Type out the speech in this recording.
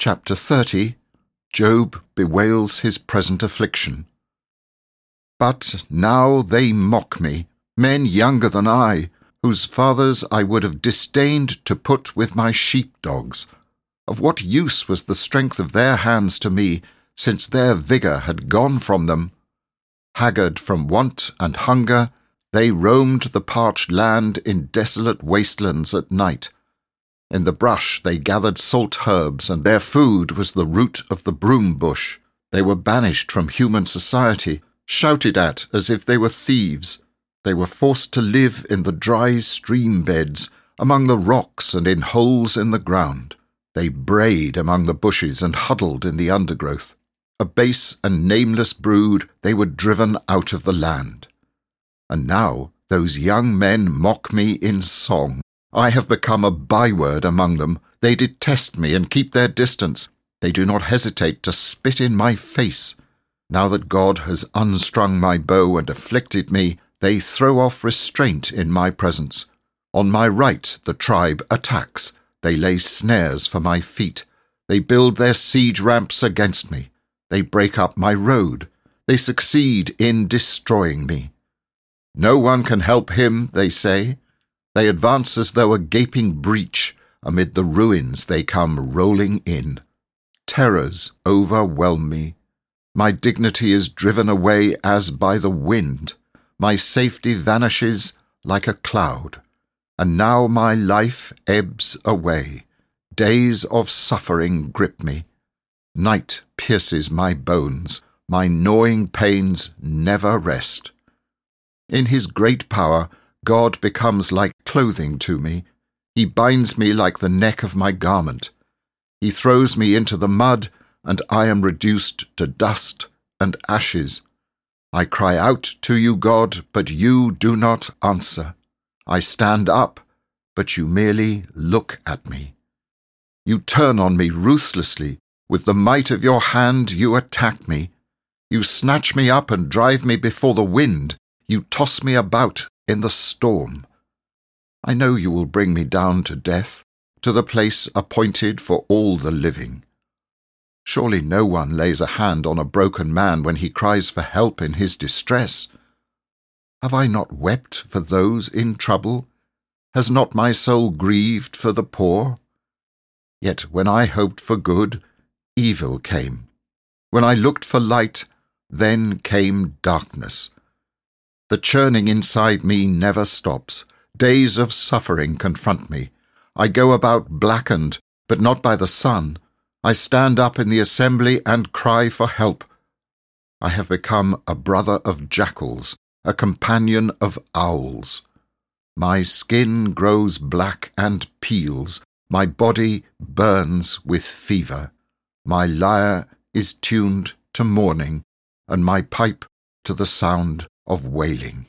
Chapter 30 Job bewails his present affliction. But now they mock me, men younger than I, whose fathers I would have disdained to put with my sheepdogs. Of what use was the strength of their hands to me, since their vigour had gone from them? Haggard from want and hunger, they roamed the parched land in desolate wastelands at night. In the brush they gathered salt herbs, and their food was the root of the broom bush. They were banished from human society, shouted at as if they were thieves. They were forced to live in the dry stream beds, among the rocks and in holes in the ground. They brayed among the bushes and huddled in the undergrowth. A base and nameless brood, they were driven out of the land. And now those young men mock me in song. I have become a byword among them. They detest me and keep their distance. They do not hesitate to spit in my face. Now that God has unstrung my bow and afflicted me, they throw off restraint in my presence. On my right the tribe attacks. They lay snares for my feet. They build their siege ramps against me. They break up my road. They succeed in destroying me. No one can help him, they say. They advance as though a gaping breach. Amid the ruins they come rolling in. Terrors overwhelm me. My dignity is driven away as by the wind. My safety vanishes like a cloud. And now my life ebbs away. Days of suffering grip me. Night pierces my bones. My gnawing pains never rest. In his great power, God becomes like clothing to me. He binds me like the neck of my garment. He throws me into the mud, and I am reduced to dust and ashes. I cry out to you, God, but you do not answer. I stand up, but you merely look at me. You turn on me ruthlessly. With the might of your hand, you attack me. You snatch me up and drive me before the wind. You toss me about in the storm. I know you will bring me down to death, to the place appointed for all the living. Surely no one lays a hand on a broken man when he cries for help in his distress. Have I not wept for those in trouble? Has not my soul grieved for the poor? Yet when I hoped for good, evil came. When I looked for light, then came darkness. The churning inside me never stops. Days of suffering confront me. I go about blackened, but not by the sun. I stand up in the assembly and cry for help. I have become a brother of jackals, a companion of owls. My skin grows black and peels, my body burns with fever. My lyre is tuned to mourning, and my pipe to the sound of wailing.